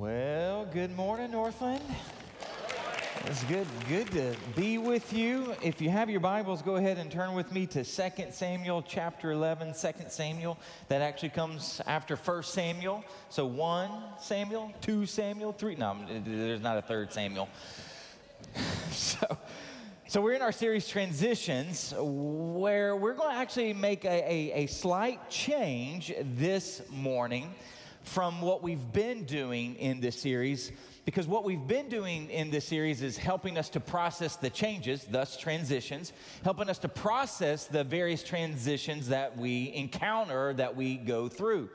Well, good morning, Northland. It's good, good to be with you. If you have your Bibles, go ahead and turn with me to 2 Samuel chapter 11. 2 Samuel, that actually comes after 1 Samuel. So 1 Samuel, 2 Samuel, 3. No, there's not a third Samuel. so, so we're in our series Transitions, where we're going to actually make a, a, a slight change this morning from what we've been doing in this series because what we've been doing in this series is helping us to process the changes, thus transitions, helping us to process the various transitions that we encounter, that we go through.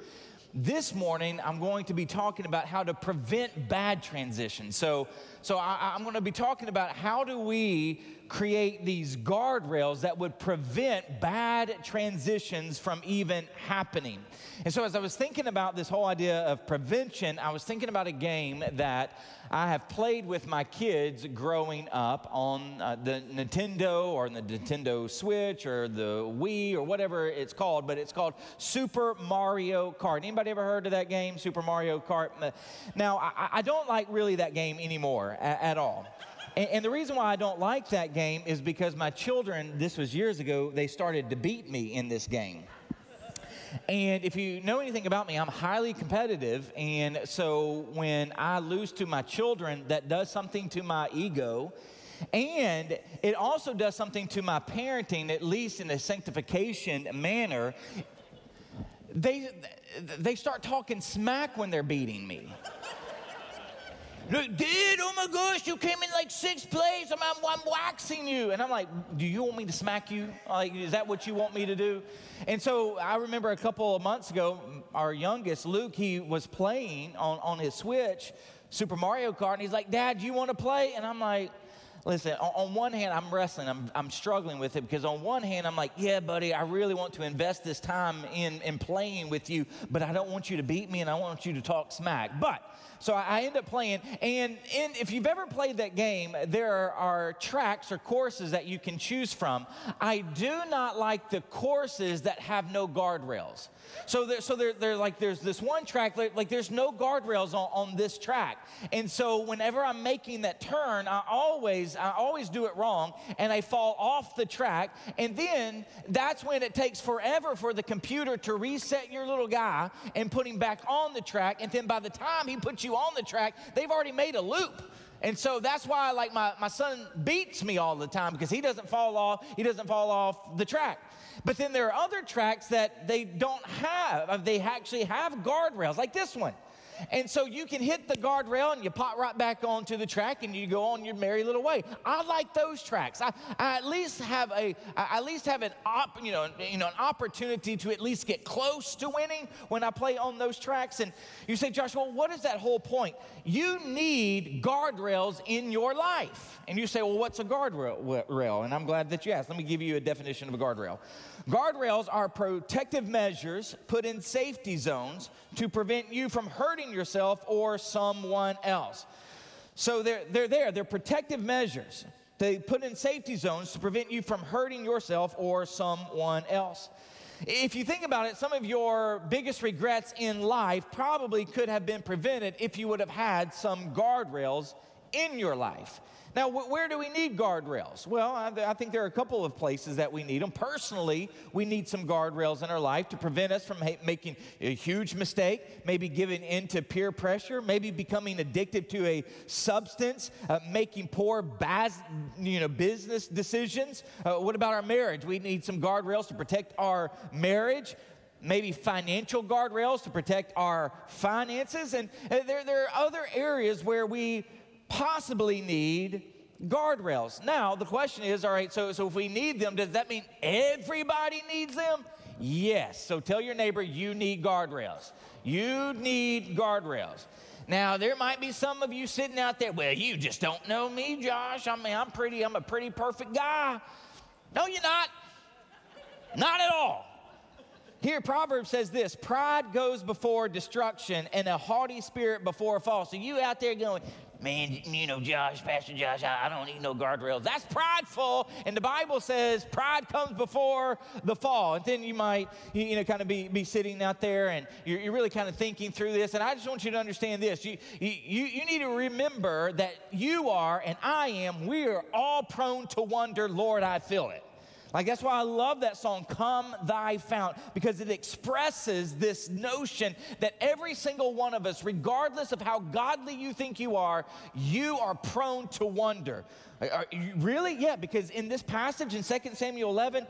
This morning, I'm going to be talking about how to prevent bad transitions. So, so I, am going to be talking about how do we create these guardrails that would prevent bad transitions from even happening. And so, as I was thinking about this whole idea of prevention, I was thinking about a game that I have played with my kids growing up on uh, the Nintendo or the Nintendo Switch or the Wii or whatever it's called, but it's called Super Mario Kart. Anybody ever heard of that game, Super Mario Kart? Now, I, I don't like really that game anymore at, at all. And, and, the reason why I don't like that game is because my children, this was years ago, they started to beat me in this game. And if you know anything about me, I'm highly competitive. And so when I lose to my children, that does something to my ego. And it also does something to my parenting, at least in a sanctification manner. They, they start talking smack when they're beating me. Look, dude, oh my gosh, you came in like sixth place. I'm, I'm, I'm, waxing you. And I'm like, do you want me to smack you? Like, is that what you want me to do? And so I remember a couple of months ago, our youngest, Luke, he was playing on, on his Switch Super Mario Kart. And he's like, Dad, you want to play? And I'm like, listen, on, one hand, I'm wrestling, I'm, I'm struggling with it because on one hand, I'm like, yeah, buddy, I really want to invest this time in, in playing with you, but I don't want you to beat me and I want you to talk smack. But so I end up playing, and in, if you've ever played that game, there are tracks or courses that you can choose from. I do not like the courses that have no guardrails. So, there, so there, there, like, there's this one track, like, like there's no guardrails on, on this track. And so whenever I'm making that turn, I always, I always do it wrong, and I fall off the track. And then that's when it takes forever for the computer to reset your little guy and put him back on the track. And then by the time he puts you on the track, they've already made a loop. And so that's why like my, my son beats me all the time because he doesn't fall off, he doesn't fall off the track. But then there are other tracks that they don't have, uh, they actually have guardrails, like this one. And so you can hit the guardrail and you pop right back onto the track and you go on your merry little way. I like those tracks. I, I at least have a I at least have an op, you know, you know, an opportunity to at least get close to winning when I play on those tracks. And you say, Joshua, well, what is that whole point? You need guardrails in your life. And you say, well, what's a guardrail? And I'm glad that you asked. Let me give you a definition of a guardrail. Guardrails are protective measures put in safety zones to prevent you from hurting yourself or someone else. So they're, they're there, they're protective measures. They put in safety zones to prevent you from hurting yourself or someone else. If you think about it, some of your biggest regrets in life probably could have been prevented if you would have had some guardrails in your life. Now, where do we need guardrails? Well, I, think there are a couple of places that we need them. Personally, we need some guardrails in our life to prevent us from making a huge mistake, maybe giving in to peer pressure, maybe becoming addicted to a substance, uh, making poor bad, you know, business decisions. Uh, what about our marriage? We need some guardrails to protect our marriage maybe financial guardrails to protect our finances. And there, there are other areas where we possibly need guardrails. Now, the question is all right, so, so if we need them, does that mean everybody needs them? Yes. So tell your neighbor you need guardrails. You need guardrails. Now, there might be some of you sitting out there, well, you just don't know me, Josh. I mean, I'm pretty, I'm a pretty perfect guy. No, you're not. Not at all. Here, Proverbs says this pride goes before destruction and a haughty spirit before a fall. So, you out there going, man, you know, Josh, Pastor Josh, I, I, don't need no guardrails. That's prideful. And the Bible says pride comes before the fall. And then you might, you know, kind of be, be sitting out there and you're, you're really kind of thinking through this. And I just want you to understand this. You, you, you need to remember that you are and I am, we are all prone to wonder, Lord, I feel it. Like, that's why I love that song, Come Thou Fount, because it expresses this notion that every single one of us, regardless of how godly you think you are, you are prone to wonder. Really? Yeah, because in this passage in 2 Samuel 11,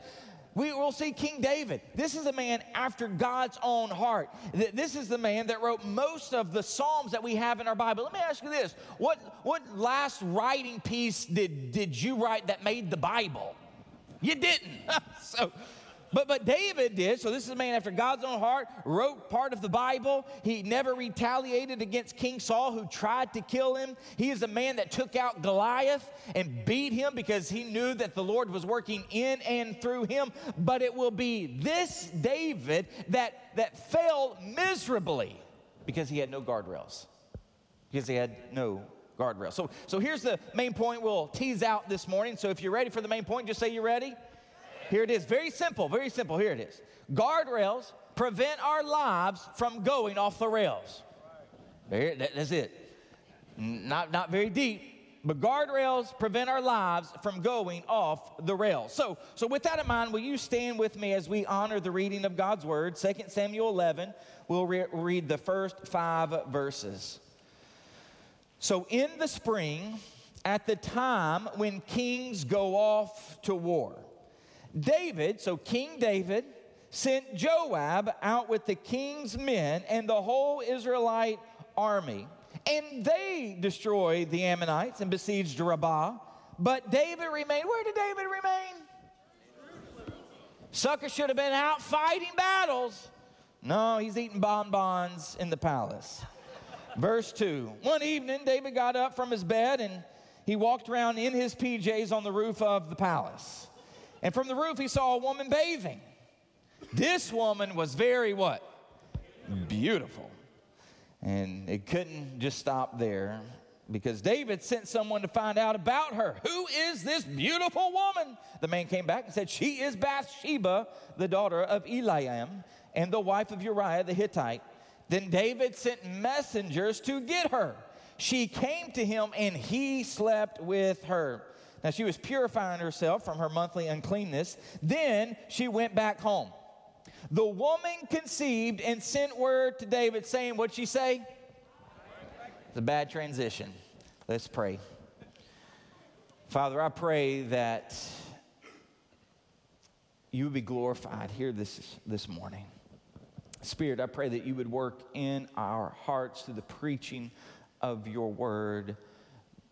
we will see King David. This is a man after God's own heart. This is the man that wrote most of the Psalms that we have in our Bible. Let me ask you this what, what last writing piece did, did you write that made the Bible? You didn't. so, but, but David did. So this is a man after God's own heart, wrote part of the Bible. He never retaliated against King Saul, who tried to kill him. He is a man that took out Goliath and beat him because he knew that the Lord was working in and through him. But it will be this David that, that failed miserably because he had no guardrails, because he had no guardrail. So, so here's the main point we'll tease out this morning. So if you're ready for the main point, just say you're ready. Here it is. Very simple, very simple. Here it is. Guardrails prevent our lives from going off the rails. There, that's it. Not, not very deep, but guardrails prevent our lives from going off the rails. So, so with that in mind, will you stand with me as we honor the reading of God's word? 2 Samuel 11, we'll re- read the first five verses. So, in the spring, at the time when kings go off to war, David, so King David, sent Joab out with the king's men and the whole Israelite army. And they destroyed the Ammonites and besieged Rabbah. But David remained. Where did David remain? Sucker should have been out fighting battles. No, he's eating bonbons in the palace. Verse 2 One evening, David got up from his bed and he walked around in his PJs on the roof of the palace. And from the roof, he saw a woman bathing. This woman was very what? Beautiful. And it couldn't just stop there because David sent someone to find out about her. Who is this beautiful woman? The man came back and said, She is Bathsheba, the daughter of Eliam, and the wife of Uriah the Hittite. Then David sent messengers to get her. She came to him and he slept with her. Now she was purifying herself from her monthly uncleanness. Then she went back home. The woman conceived and sent word to David saying, What'd she say? It's a bad transition. Let's pray. Father, I pray that you would be glorified here this, this morning. Spirit, I pray that you would work in our hearts through the preaching of your word,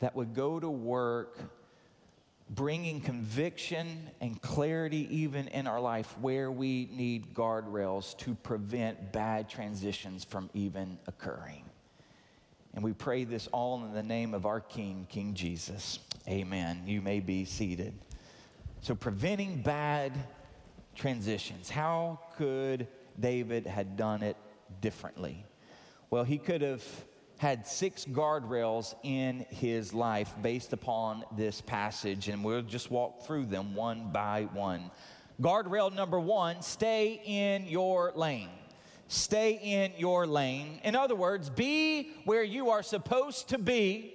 that would go to work bringing conviction and clarity even in our life where we need guardrails to prevent bad transitions from even occurring. And we pray this all in the name of our King, King Jesus. Amen. You may be seated. So, preventing bad transitions. How could David had done it differently? Well, he could have had six guardrails in his life based upon this passage, and we'll just walk through them one by one. Guardrail number one stay in your lane. Stay in your lane. In other words, be where you are supposed to be,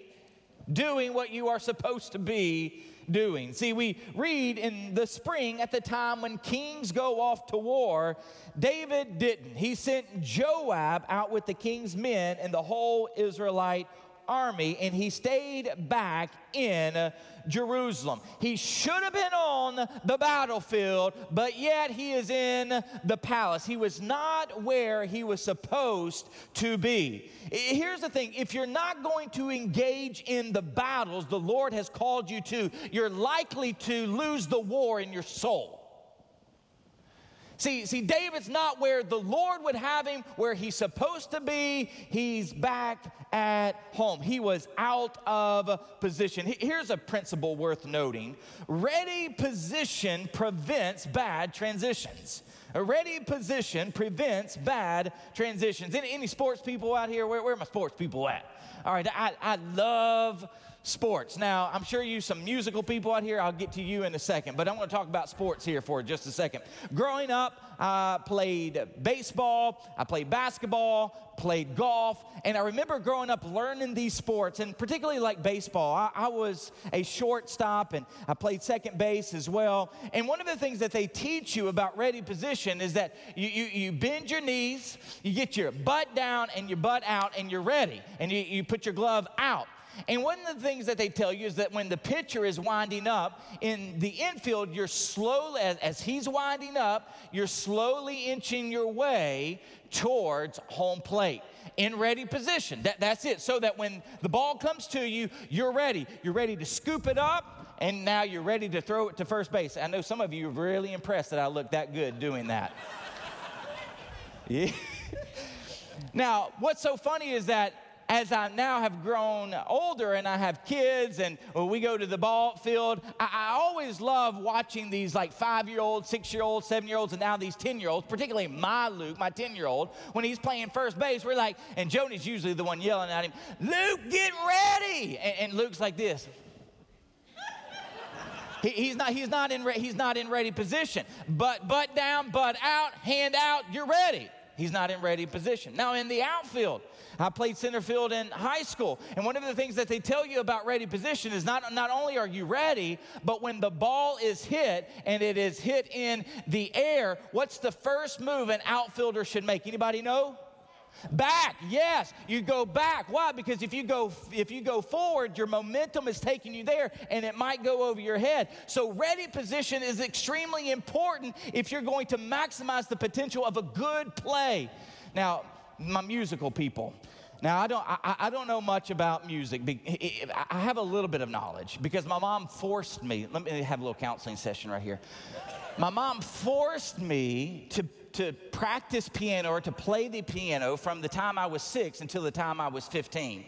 doing what you are supposed to be doing. See, we read in the spring at the time when kings go off to war, David didn't. He sent Joab out with the king's men and the whole Israelite army, and he stayed back in Jerusalem. He should have been on the battlefield, but yet he is in the palace. He was not where he was supposed to be. Here's the thing if you're not going to engage in the battles the Lord has called you to, you're likely to lose the war in your soul. See, see, David's not where the Lord would have him, where he's supposed to be. He's back at home. He was out of position. Here's a principle worth noting ready position prevents bad transitions. A ready position prevents bad transitions. Any, any sports people out here? Where, where are my sports people at? All right, I, I love sports. Now, I'm sure you some musical people out here. I'll get to you in a second, but I want to talk about sports here for just a second. Growing up, I played baseball, I played basketball, played golf, and I remember growing up learning these sports, and particularly like baseball. I, I was a shortstop and I played second base as well. And one of the things that they teach you about ready position is that you, you, you bend your knees, you get your butt down and your butt out, and you're ready, and you, you put your glove out. And one of the things that they tell you is that when the pitcher is winding up in the infield, you're slowly, as, as he's winding up, you're slowly inching your way towards home plate in ready position. That, that's it. So that when the ball comes to you, you're ready. You're ready to scoop it up, and now you're ready to throw it to first base. I know some of you are really impressed that I look that good doing that. yeah. now, what's so funny is that as I now have grown older and I have kids and we go to the ball field, I, I always love watching these like five year olds, six year olds, seven year olds, and now these 10 year olds, particularly my Luke, my 10 year old, when he's playing first base, we're like, and Joni's usually the one yelling at him, Luke, get ready. And, and Luke's like this. He, he's, not, he's, not in he's not in ready position. But butt down, butt out, hand out, you're ready. He's not in ready position. Now, in the outfield, I played center field in high school. And one of the things that they tell you about ready position is not, not only are you ready, but when the ball is hit and it is hit in the air, what's the first move an outfielder should make? Anybody know? Back, yes, you go back. Why? Because if you go if you go forward, your momentum is taking you there and it might go over your head. So ready position is extremely important if you're going to maximize the potential of a good play. Now, my musical people. Now, I don't, I, I, don't know much about music. I have a little bit of knowledge because my mom forced me. Let me have a little counseling session right here. My mom forced me to to practice piano or to play the piano from the time I was six until the time I was 15.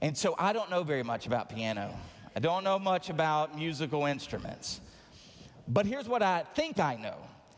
And so I don't know very much about piano. I don't know much about musical instruments. But here's what I think I know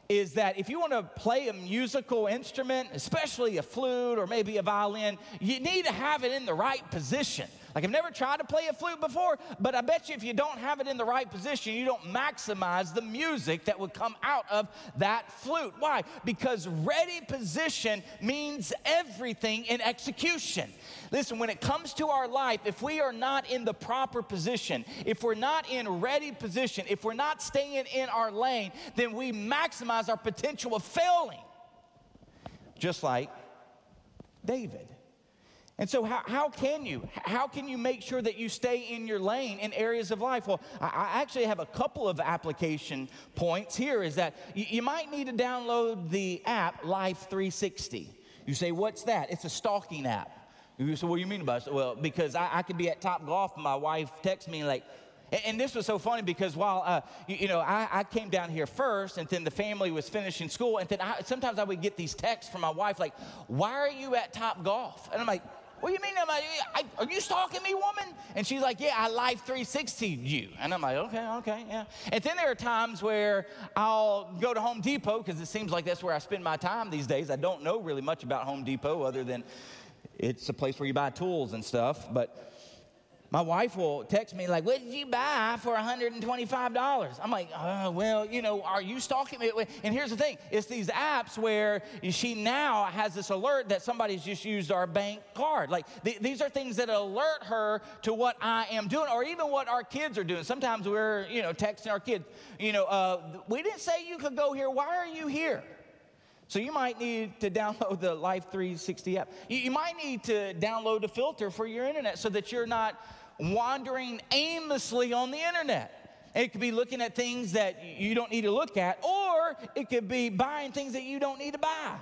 is that if you want to play a musical instrument, especially a flute or maybe a violin, you need to have it in the right position. Like, I've never tried to play a flute before, but I bet you if you don't have it in the right position, you don't maximize the music that would come out of that flute. Why? Because ready position means everything in execution. Listen, when it comes to our life, if we are not in the proper position, if we're not in ready position, if we're not staying in our lane, then we maximize our potential of failing. Just like David. And so, how, how can you? How can you make sure that you stay in your lane in areas of life? Well, I, I actually have a couple of application points here. Is that you, you might need to download the app Life 360. You say, What's that? It's a stalking app. You say, What do you mean by it? Well, because I, I could be at Top Golf and my wife texts me like, and, this was so funny because while, uh, you, you, know, I, I, came down here first and then the family was finishing school. And then I, sometimes I would get these texts from my wife like, why are you at Top Golf? And I'm like, what do you mean? I, are you stalking me, woman? And she's like, Yeah, I life 360 you. And I'm like, Okay, okay, yeah. And then there are times where I'll go to Home Depot because it seems like that's where I spend my time these days. I don't know really much about Home Depot other than it's a place where you buy tools and stuff. But my wife will text me like, "What did you buy for $125?" I'm like, oh, "Well, you know, are you stalking me?" And here's the thing: it's these apps where she now has this alert that somebody's just used our bank card. Like th- these are things that alert her to what I am doing, or even what our kids are doing. Sometimes we're, you know, texting our kids, you know, uh, "We didn't say you could go here. Why are you here?" So you might need to download the Life 360 app. You, you might need to download a filter for your internet so that you're not wandering aimlessly on the internet. It could be looking at things that you don't need to look at, or it could be buying things that you don't need to buy.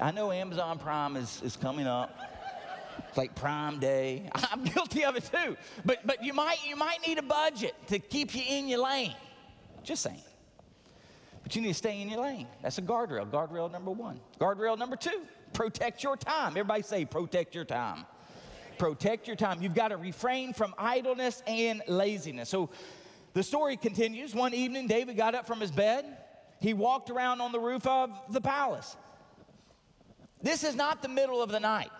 I know Amazon Prime is, is coming up. It's like Prime Day. I'm guilty of it too. But, but you, might, you might need a budget to keep you in your lane. Just saying. But you need to stay in your lane. That's a guardrail. Guardrail number one. Guardrail number two protect your time. Everybody say, protect your time. Protect your time. You've got to refrain from idleness and laziness. So, The story continues. One evening, David got up from his bed. He walked around on the roof of the palace. This is not the middle of the night.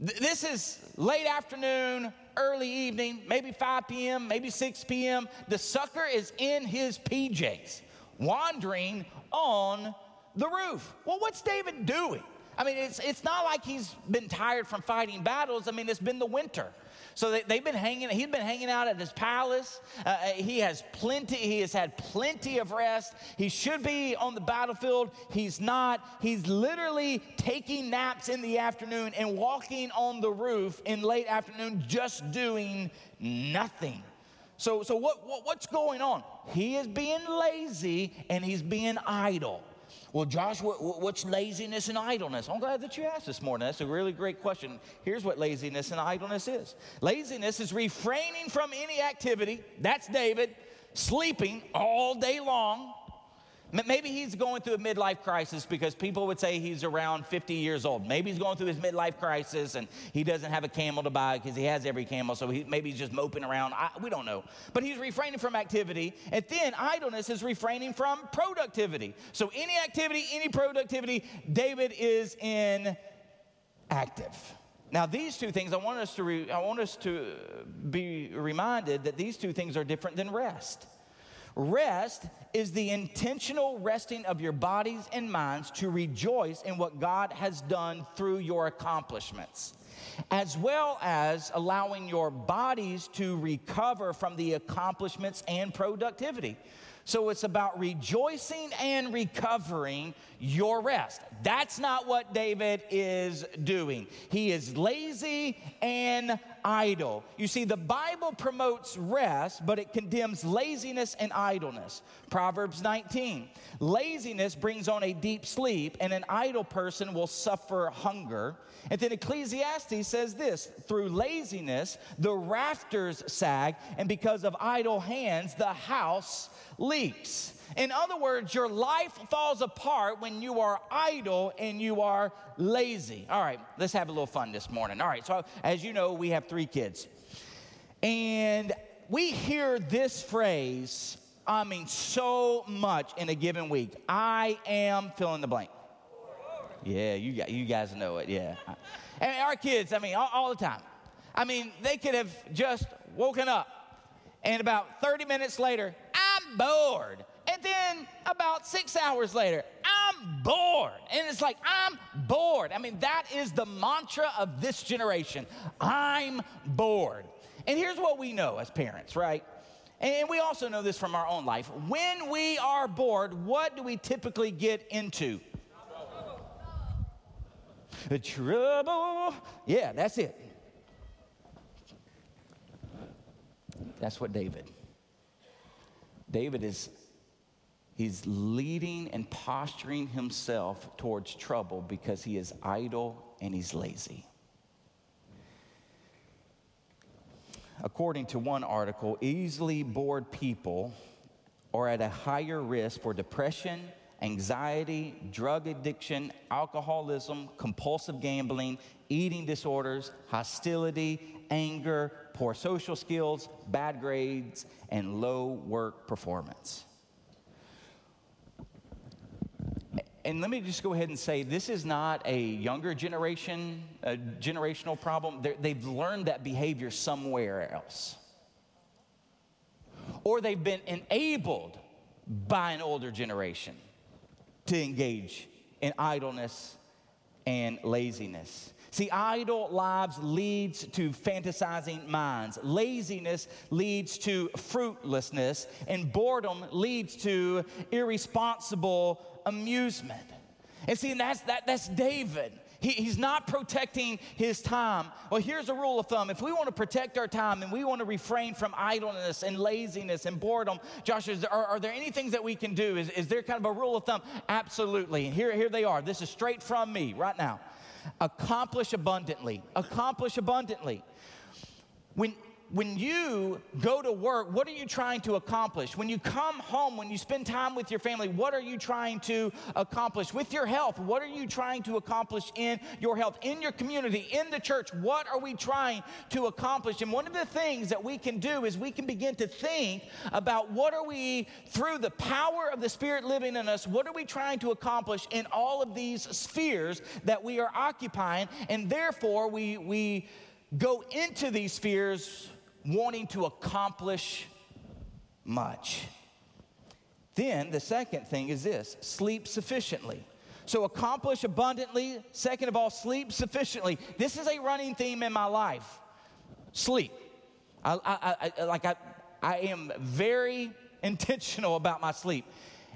This is late afternoon, early evening, maybe 5 p.m., maybe 6 p.m. The sucker is in his PJs, wandering on the roof. Well, what's David doing? I mean, it's, it's not like he's been tired from fighting battles. I mean, it's been the winter. So they, have been hanging, he's been hanging out at his palace. Uh, uh, he has plenty, he has had plenty of rest. He should be on the battlefield. He's not. He's literally taking naps in the afternoon and walking on the roof in late afternoon, just doing nothing. So, so what, what what's going on? He is being lazy and he's being idle. Well, Josh, what, what's laziness and idleness? I'm glad that you asked this morning. That's a really great question. Here's what laziness and idleness is laziness is refraining from any activity. That's David, sleeping all day long Maybe he's going through a midlife crisis because people would say he's around 50 years old. Maybe he's going through his midlife crisis and he doesn't have a camel to buy because he has every camel, so he, maybe he's just moping around. I, we don't know. But he's refraining from activity. And then idleness is refraining from productivity. So any activity, any productivity, David is in active. Now, these two things, I want us to, re, I want us to be reminded that these two things are different than rest. Rest is the intentional resting of your bodies and minds to rejoice in what God has done through your accomplishments, as well as allowing your bodies to recover from the accomplishments and productivity. So it's about rejoicing and recovering your rest. That's not what David is doing. He is lazy and idle. You see, the Bible promotes rest, but it condemns laziness and idleness. Proverbs 19 laziness brings on a deep sleep, and an idle person will suffer hunger. And then Ecclesiastes says this through laziness, the rafters sag, and because of idle hands, the house leaks. In other words, your life falls apart when you are idle and you are lazy. All right, let's have a little fun this morning. All right, so as you know, we have three kids. And we hear this phrase, I mean, so much in a given week. I am fill in the blank. Yeah, you, you guys know it, yeah. And our kids, I mean, all, all the time. I mean, they could have just woken up and about 30 minutes later, I'm bored. And then about six hours later, I'm bored. And it's like, I'm bored. I mean, that is the mantra of this generation. I'm bored. And here's what we know as parents, right? And we also know this from our own life. When we are bored, what do we typically get into? The trouble. Yeah, that's it. That's what David. David is he's leading and posturing himself towards trouble because he is idle and he's lazy. According to one article, easily bored people are at a higher risk for depression, anxiety, drug addiction, alcoholism, compulsive gambling, eating disorders, hostility, anger, poor social skills, bad grades, and low work performance. And let me just go ahead and say this is not a younger generation, a generational problem. They're, they've learned that behavior somewhere else. Or they've been enabled by an older generation to engage in idleness and laziness. See, idle lives leads to fantasizing minds. Laziness leads to fruitlessness, and boredom leads to irresponsible amusement. And see, and that's that, that's David. He, he's not protecting his time. Well, here's a rule of thumb. If we want to protect our time and we want to refrain from idleness and laziness and boredom, Josh, there, are, are, there any things that we can do? Is, is there kind of a rule of thumb? Absolutely. Here, here they are. This is straight from me right now. Accomplish abundantly. Accomplish abundantly. When when you go to work, what are you trying to accomplish? When you come home, when you spend time with your family, what are you trying to accomplish? With your health, what are you trying to accomplish in your health? In your community, in the church, what are we trying to accomplish? And one of the things that we can do is we can begin to think about what are we, through the power of the Spirit living in us, what are we trying to accomplish in all of these spheres that we are occupying? And therefore, we, we go into these spheres wanting to accomplish much. Then the second thing is this sleep sufficiently. So accomplish abundantly. Second of all, sleep sufficiently. This is a running theme in my life. Sleep. I, I, I, like I, I am very intentional about my sleep.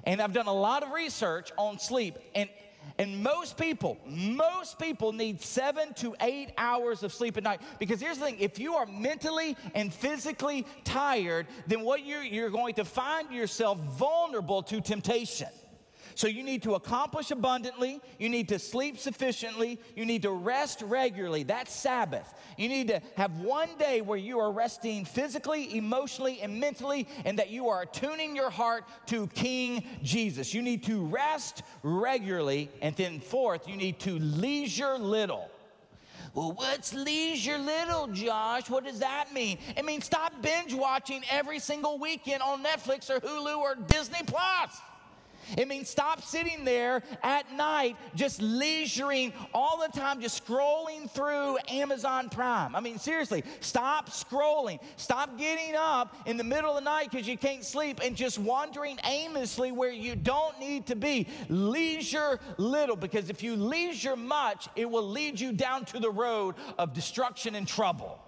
And I've done a lot of research on sleep. And and most people, most people need seven to eight hours of sleep at night. Because here's the thing if you are mentally and physically tired, then what you're, you're going to find yourself vulnerable to temptation. So you need to accomplish abundantly, you need to sleep sufficiently, you need to rest regularly. That's Sabbath. You need to have one day where you are resting physically, emotionally, and mentally, and that you are tuning your heart to King Jesus. You need to rest regularly, and then fourth, you need to leisure little. Well, what's leisure little, Josh? What does that mean? It means stop binge watching every single weekend on Netflix or Hulu or Disney Plus. It means stop sitting there at night just leisuring all the time, just scrolling through Amazon Prime. I mean, seriously, stop scrolling. Stop getting up in the middle of the night because you can't sleep and just wandering aimlessly where you don't need to be. Leisure little because if you leisure much, it will lead you down to the road of destruction and trouble.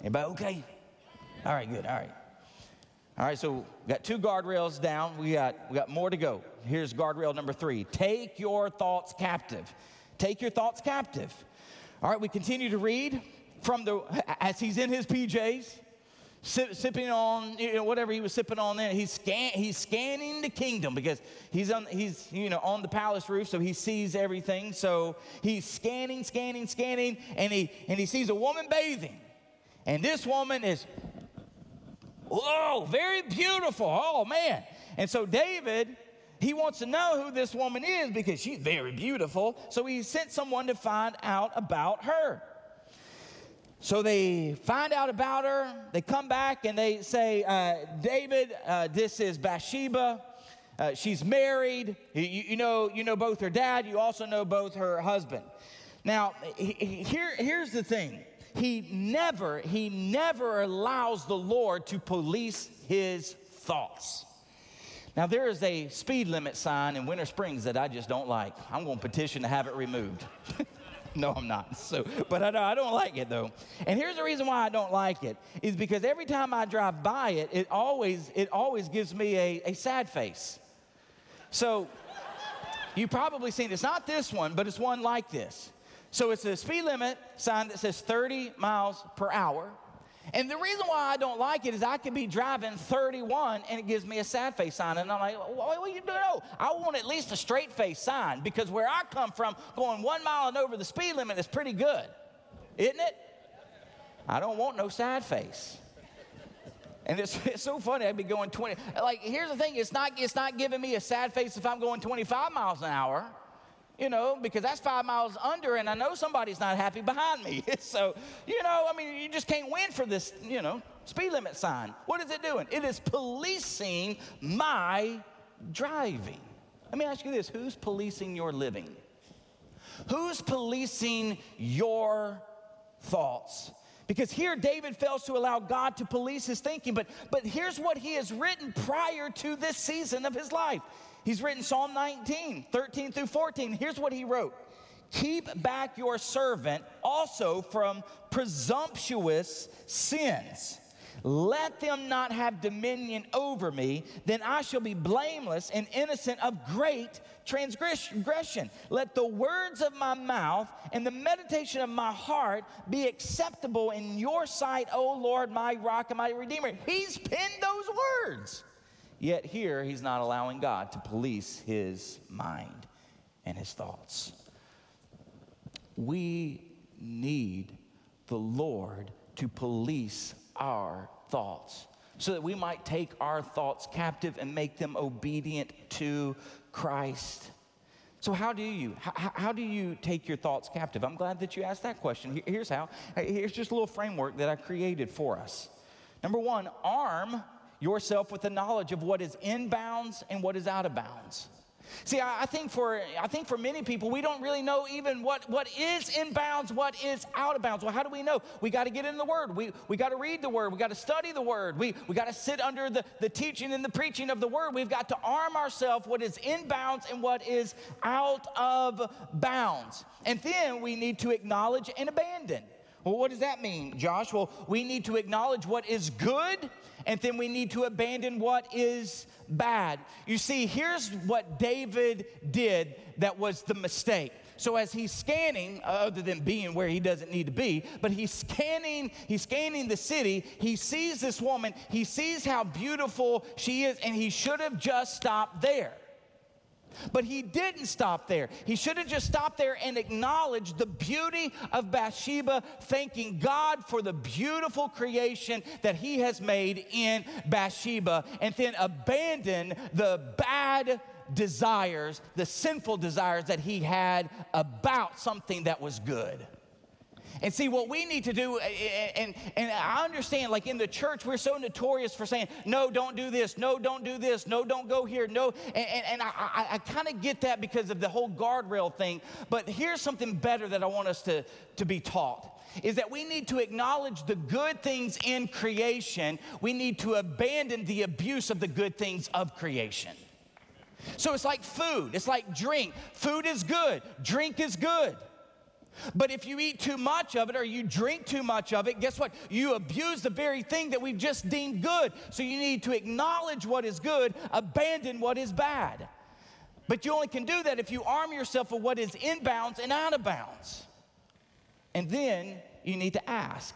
Anybody okay? All right, good. All right. All right, so we got two guardrails down. We got, we got more to go. Here's guardrail number three take your thoughts captive. Take your thoughts captive. All right, we continue to read from the, as he's in his PJs, sip, sipping on you know, whatever he was sipping on then. He's, scan, he's scanning the kingdom because he's on, he's, you know, on the palace roof, so he sees everything. So he's scanning, scanning, scanning, and he, and he sees a woman bathing. And this woman is Whoa, very beautiful. Oh, man. And so David, he wants to know who this woman is because she's very beautiful. So he sent someone to find out about her. So they find out about her. They come back and they say, uh, David, uh, this is Bathsheba. Uh, she's married. You, you, know, you know both her dad. You also know both her husband. Now, here, here's the thing he never, he never allows the Lord to police his thoughts. Now, there is a speed limit sign in Winter Springs that I just don't like. I'm going to petition to have it removed. no, I'm not. So, but I, I don't like it though. And here's the reason why I don't like it is because every time I drive by it, it always, it always gives me a, a sad face. So, you've probably seen it's not this one, but it's one like this. So it's a speed limit sign that says 30 miles per hour. And the reason why I don't like it is I could be driving 31 and it gives me a sad face sign. And I'm like, what, are you doing? No, I want at least a straight face sign because where I come from, going one mile and over the speed limit is pretty good, isn't it? I don't want no sad face. And it's, it's so funny. I'd be going 20. Like, here's the thing it's not, it's not giving me a sad face if I'm going 25 miles an hour you know, because that's five miles under, and I know somebody's not happy behind me. so, you know, I mean, you just can't win for this, you know, speed limit sign. What is it doing? It is policing my driving. Let me ask you this who's policing your living? Who's policing your thoughts? Because here David fails to allow God to police his thinking, but, but here's what he has written prior to this season of his life. He's written Psalm 19, 13 through 14. Here's what he wrote Keep back your servant also from presumptuous sins. Let them not have dominion over me, then I shall be blameless and innocent of great transgression. Let the words of my mouth and the meditation of my heart be acceptable in your sight, O Lord, my rock and my redeemer. He's penned those words. Yet here, he's not allowing God to police his mind and his thoughts. We need the Lord to police our thoughts so that we might take our thoughts captive and make them obedient to Christ. So, how do you? How, how, do you take your thoughts captive? I'm glad that you asked that question. Here's how. Here's just a little framework that I created for us. Number one, arm yourself with the knowledge of what is in bounds and what is out of bounds. See, I, think for I think for many people, we don't really know even what, what is in bounds, what is out of bounds. Well, how do we know? We got to get in the Word. We, we got to read the Word. We got to study the Word. We, we got to sit under the, the teaching and the preaching of the Word. We've got to arm ourselves what is in bounds and what is out of bounds. And then we need to acknowledge and abandon. Well, what does that mean, Josh? Well, we need to acknowledge what is good, and then we need to abandon what is bad. You see, here's what David did that was the mistake. So as he's scanning, other than being where he doesn't need to be, but he's scanning, he's scanning the city, he sees this woman, he sees how beautiful she is, and he should have just stopped there. But he didn't stop there. He should have just stopped there and acknowledged the beauty of Bathsheba, thanking God for the beautiful creation that he has made in Bathsheba, and then abandon the bad desires, the sinful desires that he had about something that was good. And see, what we need to do, and, and I understand, like in the church, we're so notorious for saying, no, don't do this, no, don't do this, no, don't go here, no. And, and, I, I, I kind of get that because of the whole guardrail thing. But here's something better that I want us to, to be taught is that we need to acknowledge the good things in creation. We need to abandon the abuse of the good things of creation. So it's like food, it's like drink. Food is good, drink is good. But if you eat too much of it or you drink too much of it, guess what? You abuse the very thing that we've just deemed good. So you need to acknowledge what is good, abandon what is bad. But you only can do that if you arm yourself with what is in bounds and out of bounds. And then you need to ask.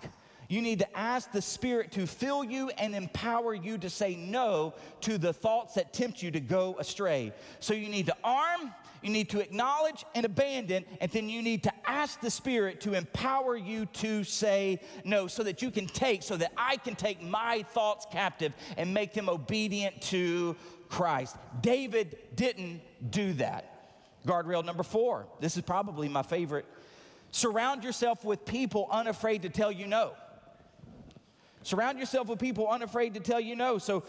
You need to ask the Spirit to fill you and empower you to say no to the thoughts that tempt you to go astray. So you need to arm you need to acknowledge and abandon, and then you need to ask the Spirit to empower you to say no so that you can take, so that I can take my thoughts captive and make them obedient to Christ. David didn't do that. Guardrail number four this is probably my favorite. Surround yourself with people unafraid to tell you no. Surround yourself with people unafraid to tell you no. So,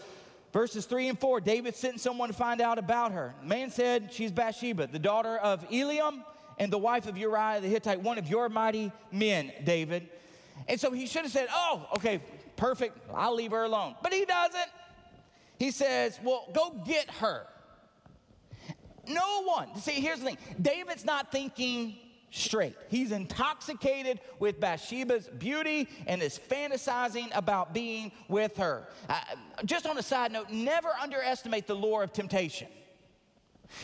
Verses 3 and 4 David sent someone to find out about her. The man said, She's Bathsheba, the daughter of Eliam and the wife of Uriah the Hittite, one of your mighty men, David. And so he should have said, Oh, okay, perfect, I'll leave her alone. But he doesn't. He says, Well, go get her. No one. See, here's the thing David's not thinking straight. He's intoxicated with Bathsheba's beauty and is fantasizing about being with her. Uh, just on a side note, never underestimate the lure of temptation.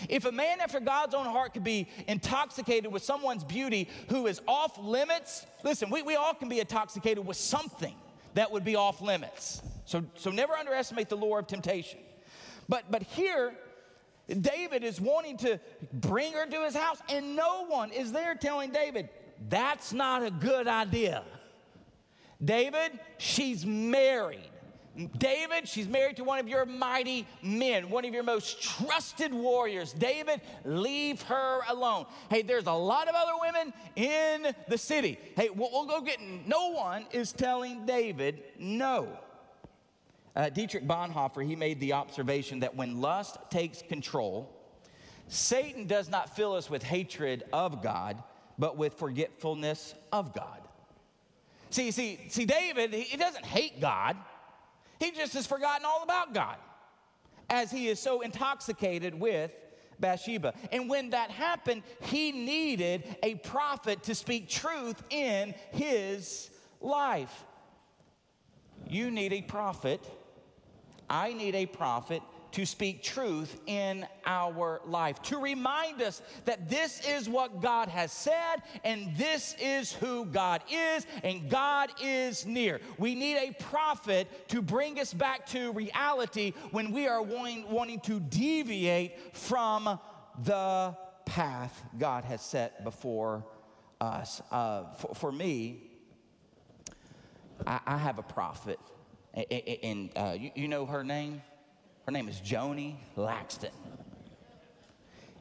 If a man after God's own heart could be intoxicated with someone's beauty who is off limits, listen, we, we all can be intoxicated with something that would be off limits. So, so never underestimate the lure of temptation. But, but here, David is wanting to bring her to his house, and no one is there telling David, that's not a good idea. David, she's married. David, she's married to one of your mighty men, one of your most trusted warriors. David, leave her alone. Hey, there's a lot of other women in the city. Hey, we'll, we'll go get. No one is telling David no. Uh, Dietrich Bonhoeffer, he made the observation that when lust takes control, Satan does not fill us with hatred of God, but with forgetfulness of God. See, see, see, David, he doesn't hate God. He just has forgotten all about God as he is so intoxicated with Bathsheba. And when that happened, he needed a prophet to speak truth in his life. You need a prophet I need a prophet to speak truth in our life, to remind us that this is what God has said and this is who God is, and God is near. We need a prophet to bring us back to reality when we are wanting, wanting to deviate from the path God has set before us. Uh, for, for me, I, I have a prophet, and uh, you, you know her name? Her name is Joni Laxton.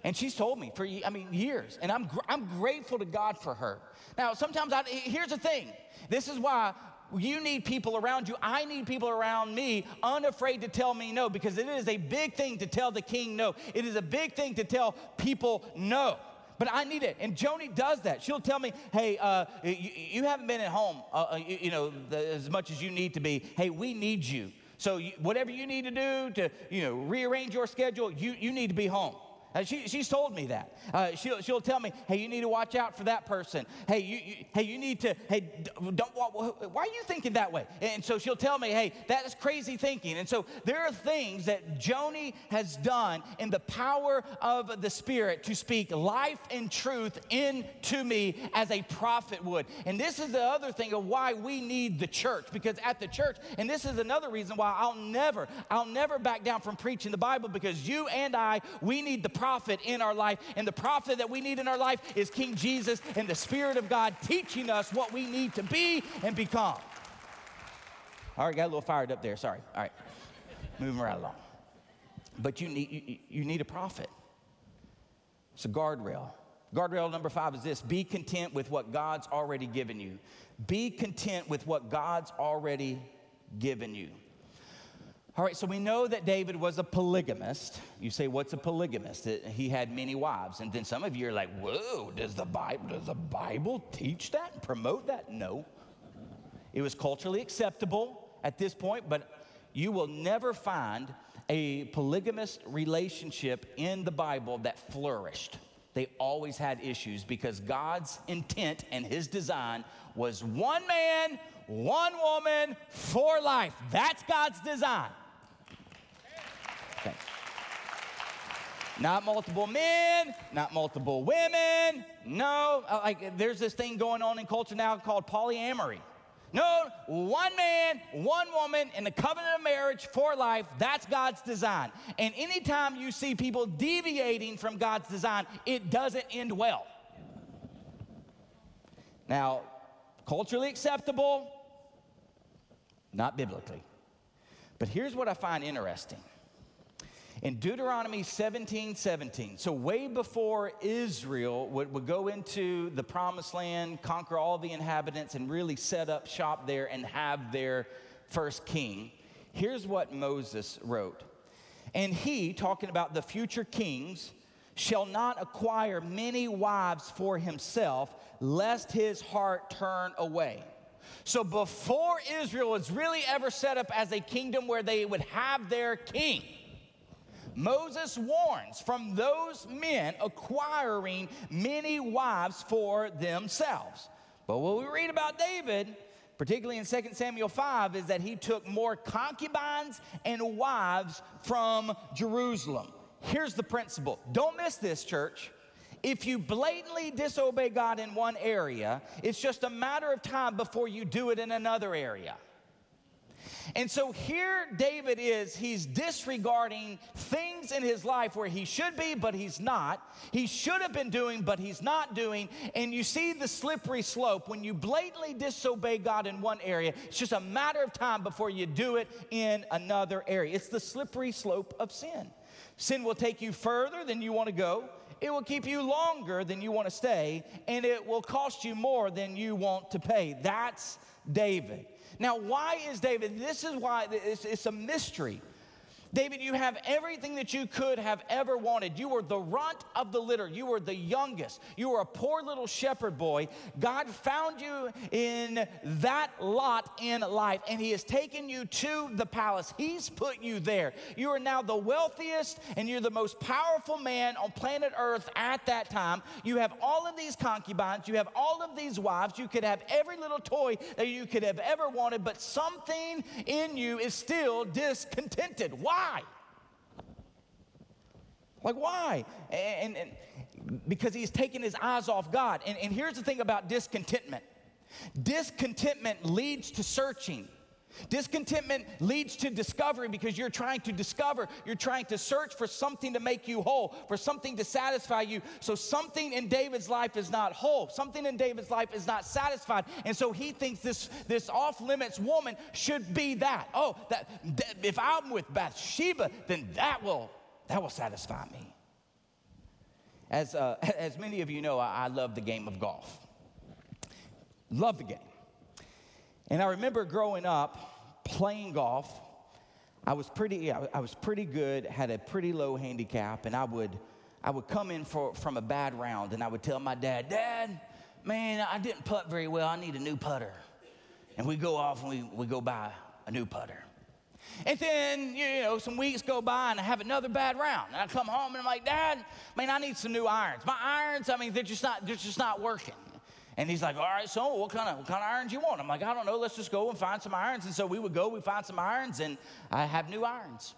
And she's told me for, I mean, years. And I'm, gr- I'm grateful to God for her. Now, sometimes I, here's the thing. This is why you need people around you. I need people around me unafraid to tell me no because it is a big thing to tell the king no. It is a big thing to tell people no. But I need it. And Joni does that. She'll tell me, hey, uh, you, you, haven't been at home, uh, uh, you, you, know, the, as much as you need to be. Hey, we need you. So you, whatever you need to do to, you know, rearrange your schedule, you, you need to be home. Uh, she, she's told me that. Uh, she'll, she'll tell me, hey, you need to watch out for that person. Hey, you, you hey, you need to, hey, don't, why are you thinking that way? And so she'll tell me, hey, that is crazy thinking. And so there are things that Joni has done in the power of the Spirit to speak life and truth into me as a prophet would. And this is the other thing of why we need the church, because at the church, and this is another reason why I'll never, I'll never back down from preaching the Bible, because you and I, we need the prophet in our life. And the prophet that we need in our life is King Jesus and the Spirit of God teaching us what we need to be and become. All right, got a little fired up there. Sorry. All right, moving right along. But you need, you, you need a prophet. It's a guardrail. Guardrail number five is this be content with what God's already given you. Be content with what God's already given you. All right, so we know that David was a polygamist. You say, what's a polygamist? He had many wives. And then some of you are like, whoa, does the Bible, does the Bible teach that and promote that? No. It was culturally acceptable at this point, but you will never find a polygamist relationship in the Bible that flourished. They always had issues because God's intent and his design was one man, one woman for life. That's God's design. Not multiple men, not multiple women. No, uh, like there's this thing going on in culture now called polyamory. No, one man, one woman in the covenant of marriage for life, that's God's design. And anytime you see people deviating from God's design, it doesn't end well. Now, culturally acceptable, not biblically. But here's what I find interesting in Deuteronomy 17 17. So, way before Israel would, would go into the promised land, conquer all the inhabitants, and really set up shop there and have their first king, here's what Moses wrote. And he, talking about the future kings, shall not acquire many wives for himself, lest his heart turn away. So, before Israel was really ever set up as a kingdom where they would have their king, Moses warns from those men acquiring many wives for themselves. But what we read about David, particularly in 2 Samuel 5, is that he took more concubines and wives from Jerusalem. Here's the principle don't miss this, church. If you blatantly disobey God in one area, it's just a matter of time before you do it in another area. And so here David is, he's disregarding things in his life where he should be, but he's not. He should have been doing, but he's not doing. And you see the slippery slope. When you blatantly disobey God in one area, it's just a matter of time before you do it in another area. It's the slippery slope of sin. Sin will take you further than you want to go. It will keep you longer than you want to stay, and it will cost you more than you want to pay. That's David. Now, why is David? This is why it's, it's a mystery. David, you have everything that you could have ever wanted. You were the runt of the litter. You were the youngest. You were a poor little shepherd boy. God found you in that lot in life, and He has taken you to the palace. He's put you there. You are now the wealthiest and you're the most powerful man on planet Earth at that time. You have all of these concubines. You have all of these wives. You could have every little toy that you could have ever wanted, but something in you is still discontented. Why? Why? Like, why? And, and, because he's taken his eyes off God. And, and here's the thing about discontentment discontentment leads to searching. Discontentment leads to discovery because you're trying to discover, you're trying to search for something to make you whole, for something to satisfy you. So something in David's life is not whole. Something in David's life is not satisfied. And so he thinks this, this off limits woman should be that. Oh, that, that if I'm with Bathsheba, then that will that will satisfy me. As, uh, as many of you know, I, I love the game of golf. Love the game. And I remember growing up playing golf. I was pretty, I was pretty good, had a pretty low handicap, and I would, I would come in for, from a bad round, and I would tell my dad, Dad, man, I didn't putt very well. I need a new putter. And we go off and we, go buy a new putter. And then, you know, some weeks go by and I have another bad round. And I come home and I'm like, Dad, man, I need some new irons. My irons, I mean, they're just not, they're just not working. And he's like, all right, so what kind of what kind of irons you want? I'm like, I don't know. Let's just go and find some irons. And so we would go, we find some irons, and I have new irons.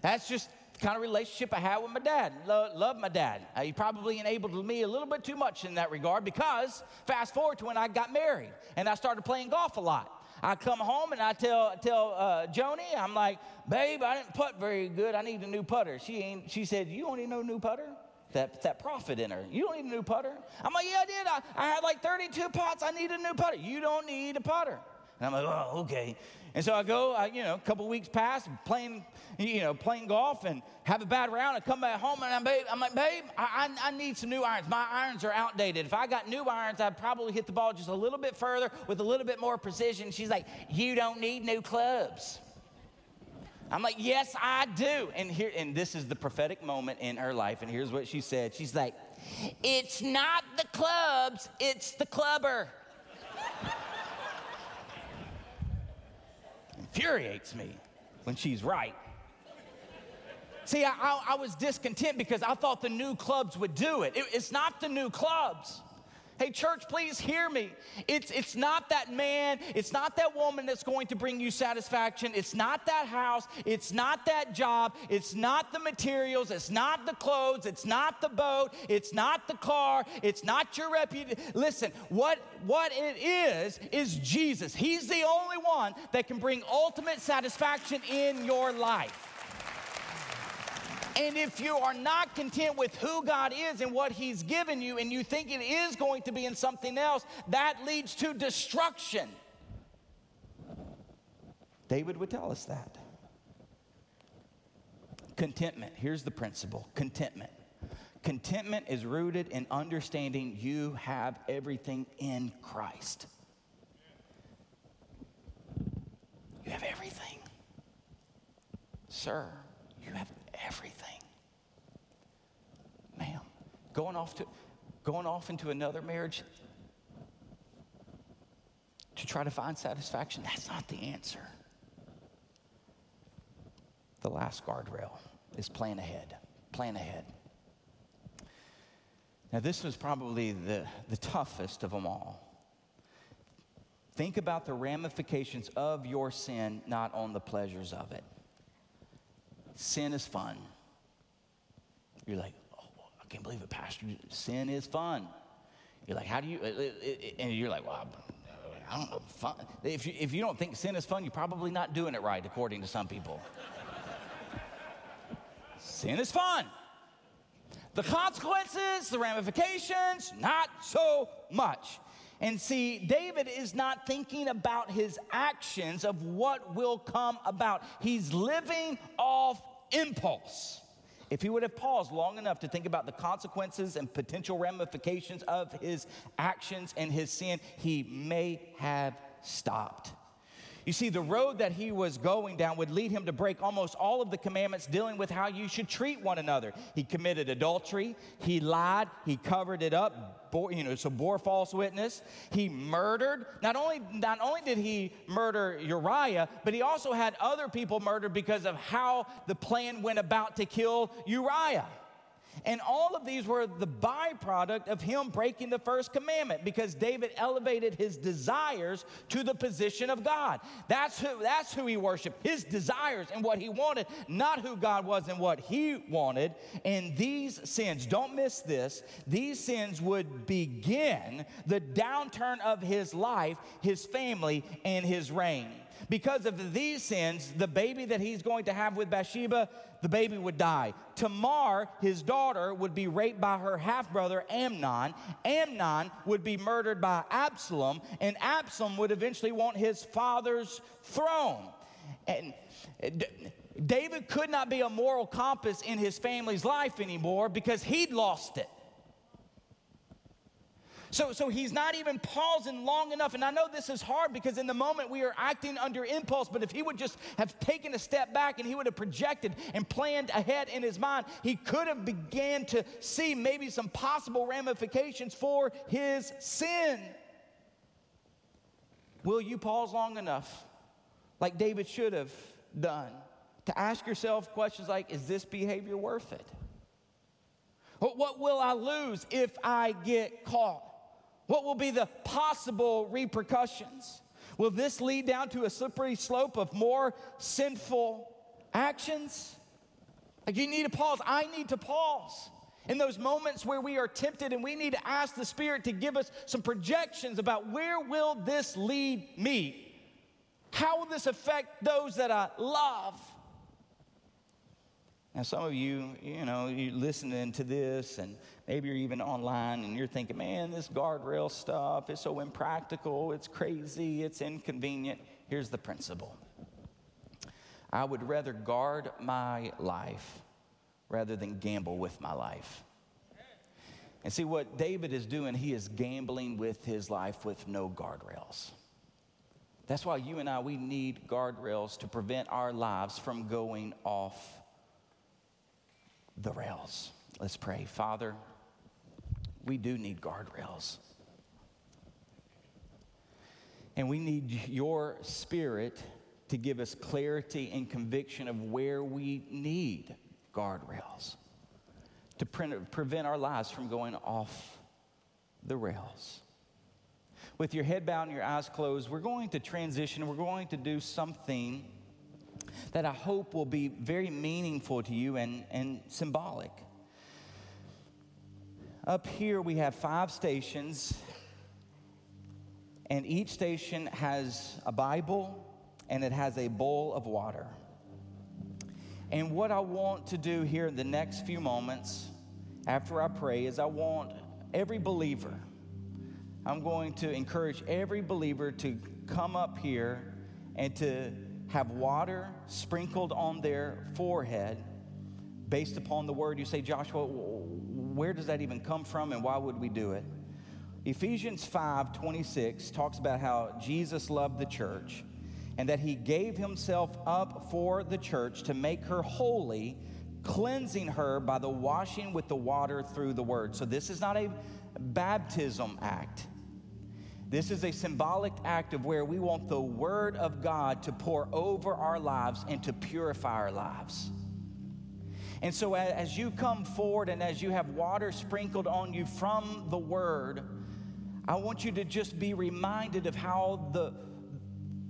That's just the kind of relationship I had with my dad. Lo- love my dad. Uh, he probably enabled me a little bit too much in that regard because fast forward to when I got married and I started playing golf a lot. I come home and I tell tell uh, Joni, I'm like, babe, I didn't putt very good. I need a new putter. She ain't. She said, you don't need no new putter that, that prophet in her. You don't need a new putter. I'm like, yeah, I did. I, I had like 32 putts. I need a new putter. You don't need a putter. And I'm like, oh, okay. And so I go, I, you know, a couple weeks pass, playing, you know, playing golf and have a bad round. I come back home and I'm, babe, I'm like, babe, I, I, I need some new irons. My irons are outdated. If I got new irons, I'd probably hit the ball just a little bit further with a little bit more precision. She's like, you don't need new clubs. I'm like, yes, I do. And here, and this is the prophetic moment in her life. And here's what she said. She's like, it's not the clubs, it's the clubber. Infuriates me when she's right. See, I, I, I, was discontent because I thought the new clubs would do it. it. It's not the new clubs. Hey, church, please hear me. It's, it's not that man, it's not that woman that's going to bring you satisfaction. It's not that house, it's not that job, it's not the materials, it's not the clothes, it's not the boat, it's not the car, it's not your reputation. Listen, what, what it is, is Jesus. He's the only one that can bring ultimate satisfaction in your life. And if you are not content with who God is and what He's given you, and you think it is going to be in something else, that leads to destruction. David would tell us that. Contentment. Here's the principle contentment. Contentment is rooted in understanding you have everything in Christ. You have everything. Sir, you have everything Going off to going off into another marriage to try to find satisfaction, that's not the answer. The last guardrail is plan ahead. Plan ahead. Now, this was probably the, the toughest of them all. Think about the ramifications of your sin, not on the pleasures of it. Sin is fun. You're like, I can't believe it, Pastor. Sin is fun. You're like, how do you, uh, uh, uh, and you're like, well, I don't know, fun. If you, if you don't think sin is fun, you're probably not doing it right, according to some people. sin is fun. The consequences, the ramifications, not so much. And see, David is not thinking about his actions of what will come about. He's living off impulse. If he would have paused long enough to think about the consequences and potential ramifications of his actions and his sin, he may have stopped. You see, the road that he was going down would lead him to break almost all of the commandments dealing with how you should treat one another. He committed adultery, he lied, he covered it up, bore, you know, so bore false witness. He murdered. Not only, not only did he murder Uriah, but he also had other people murdered because of how the plan went about to kill Uriah. And all of these were the byproduct of him breaking the first commandment because David elevated his desires to the position of God. That's who, that's who he worshiped, his desires and what he wanted, not who God was and what he wanted. And these sins, don't miss this, these sins would begin the downturn of his life, his family, and his reign. Because of these sins, the baby that he's going to have with Bathsheba, the baby would die. Tamar, his daughter, would be raped by her half brother Amnon. Amnon would be murdered by Absalom, and Absalom would eventually want his father's throne. And David could not be a moral compass in his family's life anymore because he'd lost it. So, so he's not even pausing long enough. And I know this is hard because in the moment we are acting under impulse, but if he would just have taken a step back and he would have projected and planned ahead in his mind, he could have began to see maybe some possible ramifications for his sin. Will you pause long enough, like David should have done, to ask yourself questions like, is this behavior worth it? What will I lose if I get caught? What will be the possible repercussions? Will this lead down to a slippery slope of more sinful actions? Like you need to pause. I need to pause. In those moments where we are tempted and we need to ask the Spirit to give us some projections about where will this lead me? How will this affect those that I love? Now, some of you, you know, you're listening to this, and maybe you're even online and you're thinking, man, this guardrail stuff is so impractical, it's crazy, it's inconvenient. Here's the principle I would rather guard my life rather than gamble with my life. And see what David is doing, he is gambling with his life with no guardrails. That's why you and I, we need guardrails to prevent our lives from going off the rails. Let's pray. Father, we do need guardrails. And we need your spirit to give us clarity and conviction of where we need guardrails to pre- prevent our lives from going off the rails. With your head bowed and your eyes closed, we're going to transition. We're going to do something that I hope will be very meaningful to you and, and symbolic. Up here, we have five stations, and each station has a Bible and it has a bowl of water. And what I want to do here in the next few moments after I pray is I want every believer, I'm going to encourage every believer to come up here and to have water sprinkled on their forehead based upon the word. You say, Joshua, where does that even come from and why would we do it? Ephesians 5 26 talks about how Jesus loved the church and that he gave himself up for the church to make her holy, cleansing her by the washing with the water through the word. So, this is not a baptism act. This is a symbolic act of where we want the Word of God to pour over our lives and to purify our lives. And so, as you come forward and as you have water sprinkled on you from the Word, I want you to just be reminded of how the,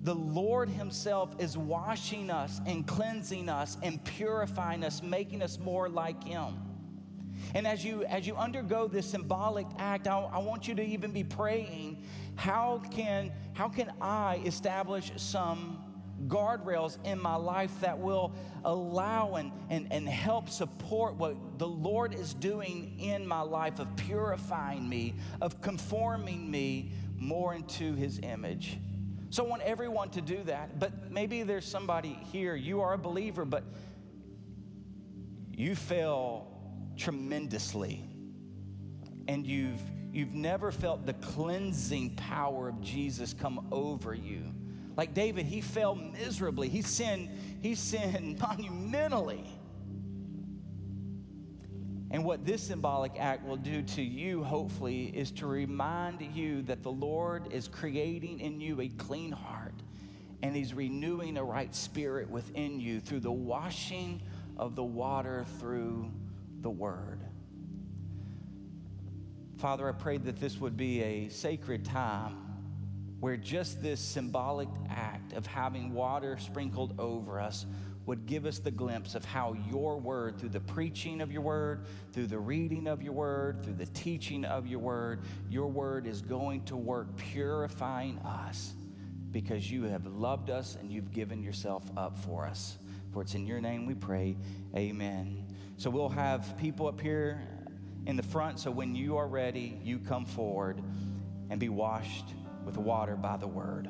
the Lord Himself is washing us and cleansing us and purifying us, making us more like Him. And as you as you undergo this symbolic act, I, I want you to even be praying how can, how can I establish some guardrails in my life that will allow and, and, and help support what the Lord is doing in my life of purifying me, of conforming me more into His image? So I want everyone to do that. But maybe there's somebody here, you are a believer, but you fail tremendously and you've you've never felt the cleansing power of Jesus come over you. Like David, he fell miserably. He sinned, he sinned monumentally. And what this symbolic act will do to you, hopefully, is to remind you that the Lord is creating in you a clean heart and He's renewing a right spirit within you through the washing of the water through the Word. Father, I pray that this would be a sacred time where just this symbolic act of having water sprinkled over us would give us the glimpse of how your word, through the preaching of your word, through the reading of your word, through the teaching of your word, your word is going to work purifying us because you have loved us and you've given yourself up for us. For it's in your name we pray. Amen. So we'll have people up here in the front. So when you are ready, you come forward and be washed with water by the word.